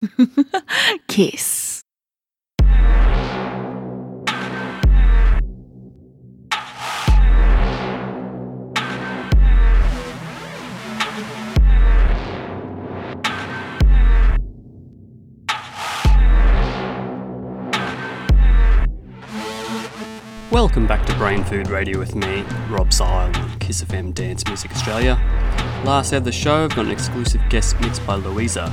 Kiss. Welcome back to Brain Food Radio with me, Rob Zile, Kiss FM Dance Music Australia. Last out of the show, I've got an exclusive guest mix by Louisahhh,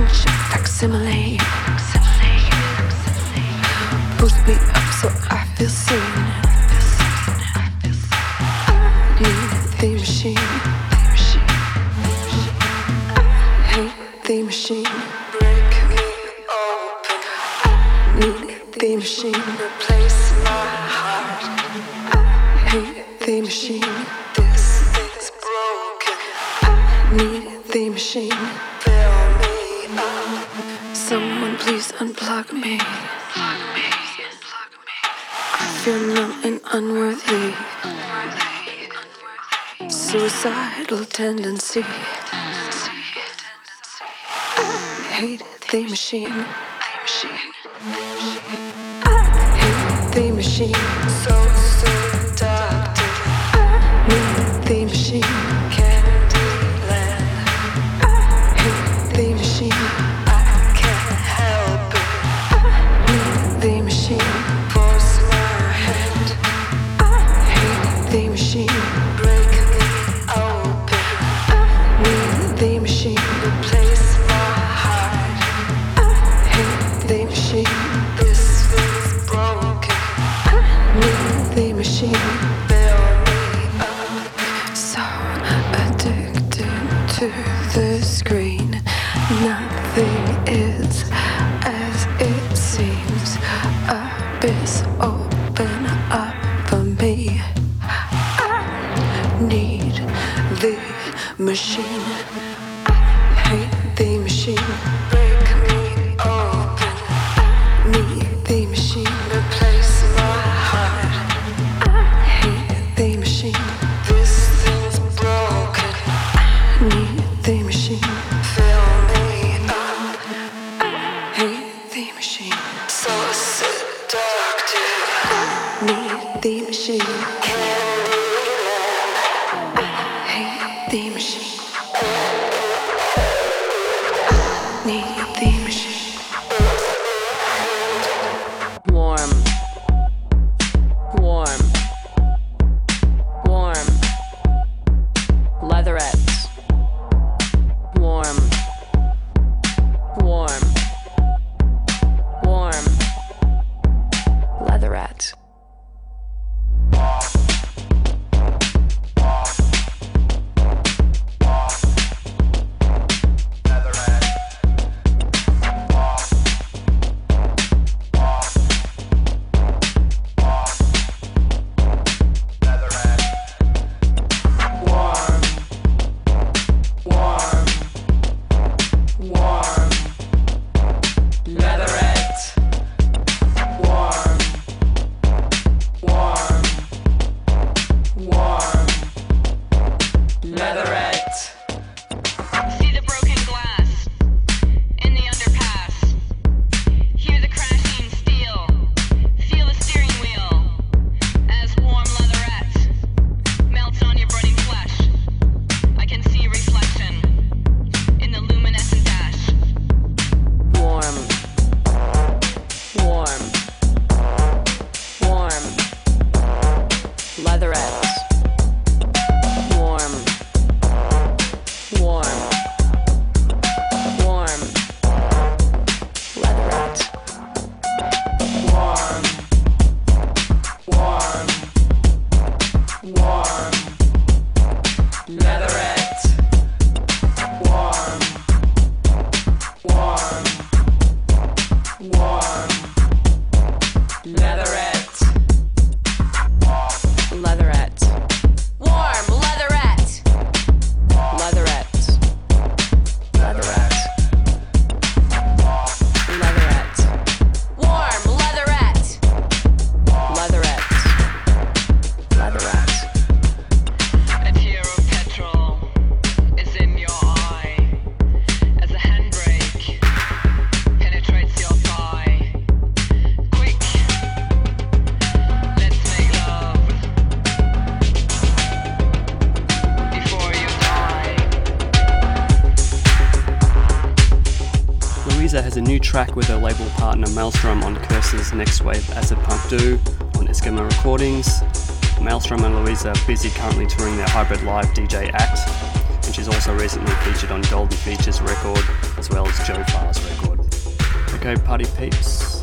relationship facsimile. boost me up so I feel seen. suicidal tendency. Hate the machine. I hate the machine. So Has a new track with her label partner Maelstrom on Curse's Next Wave Acid Punk Do on Eskimo Recordings. Maelstrom and Louisahhh are busy currently touring their hybrid live DJ act, and she's also recently featured on Golden Features record as well as Joe Farr's record. Okay, party peeps,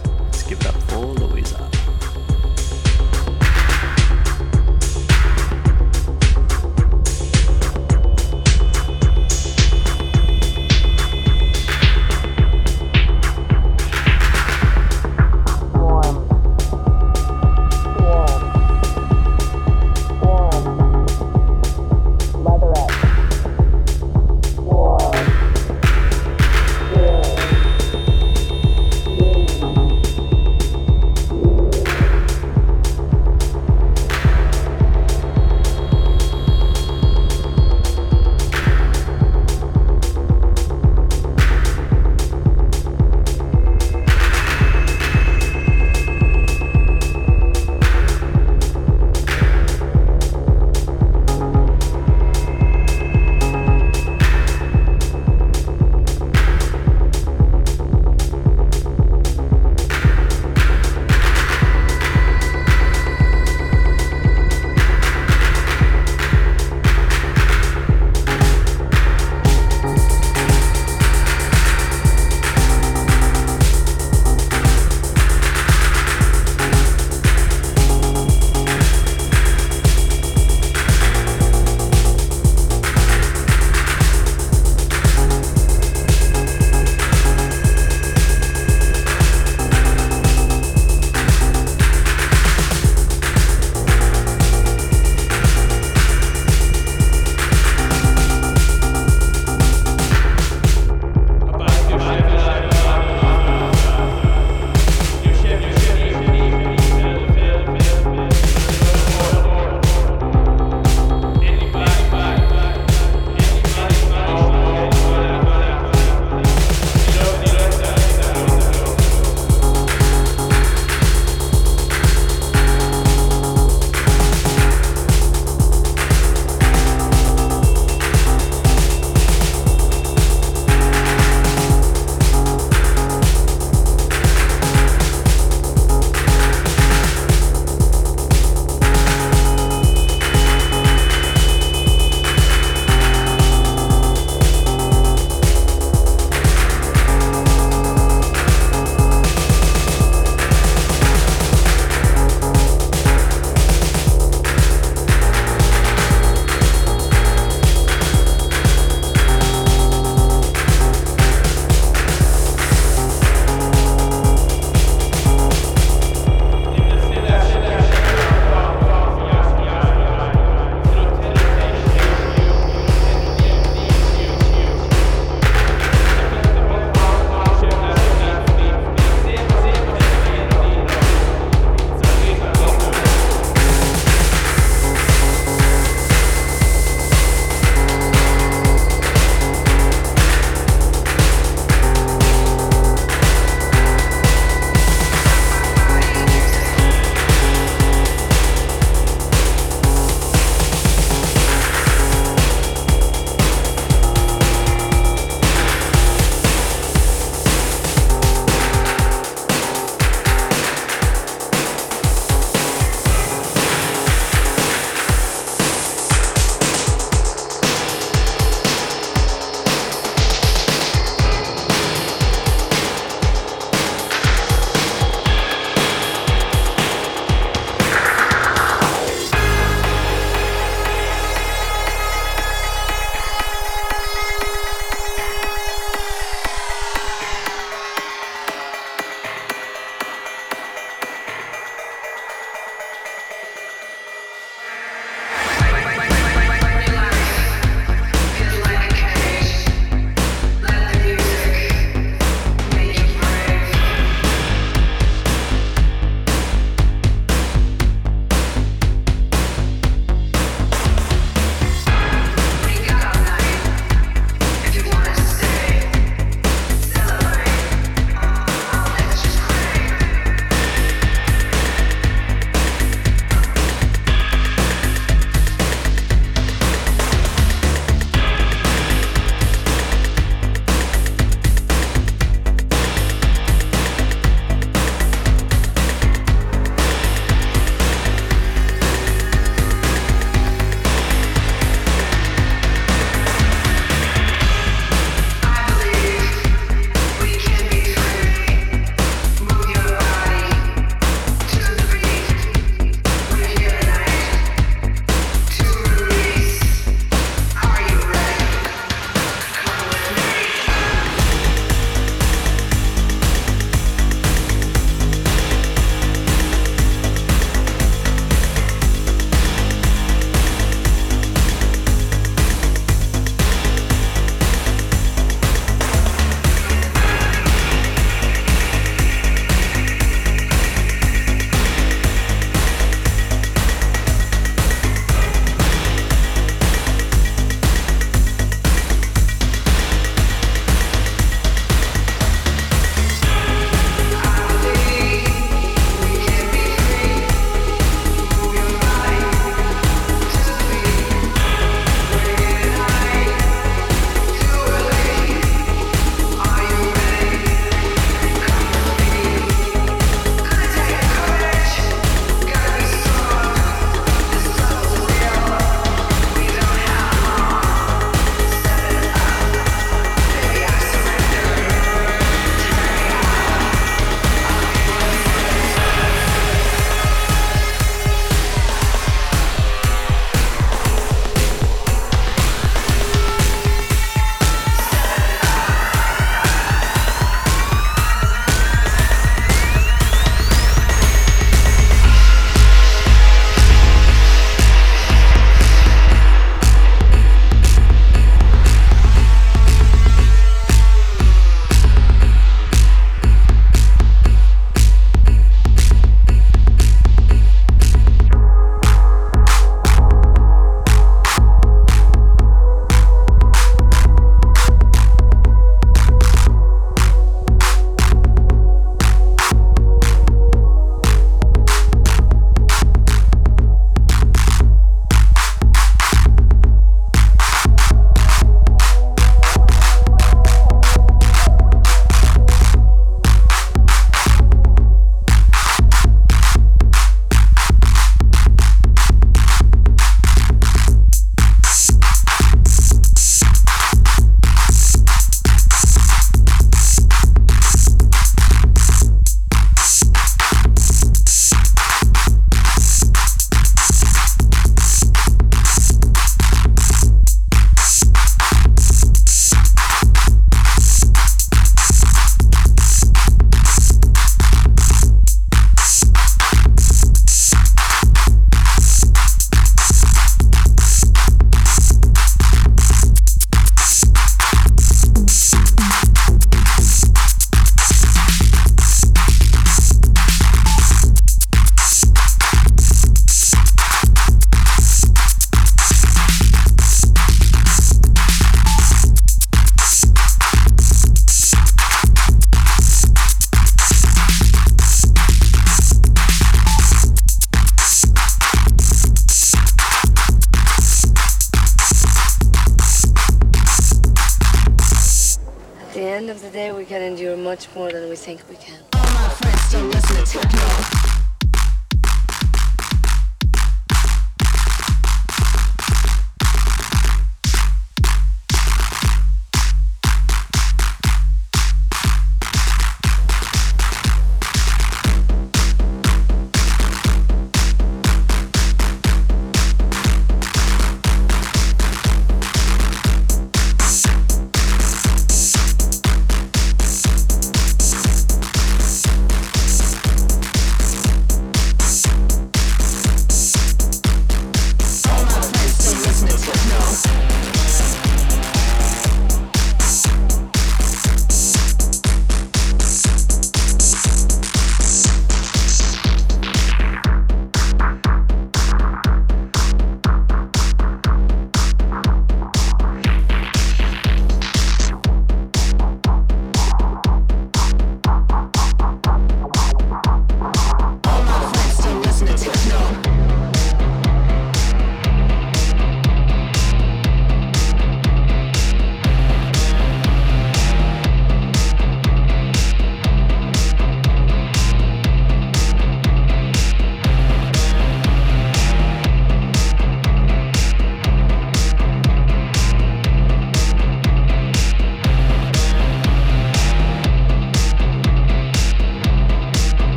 think we can.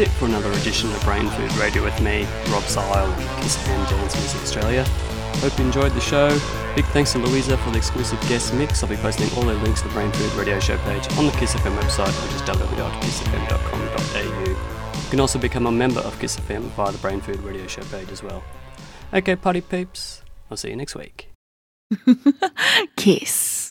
It for another edition of Brain Food Radio with me, Rob Zile, on Kiss FM Dance Music Australia. Hope you enjoyed the show. Big thanks to Louisahhh for the exclusive guest mix. I'll be posting all the links to the Brain Food Radio Show page on the Kiss FM website, which is www.kissfm.com.au. You can also become a member of Kiss FM via the Brain Food Radio Show page as well. Okay, party peeps. I'll see you next week. Kiss.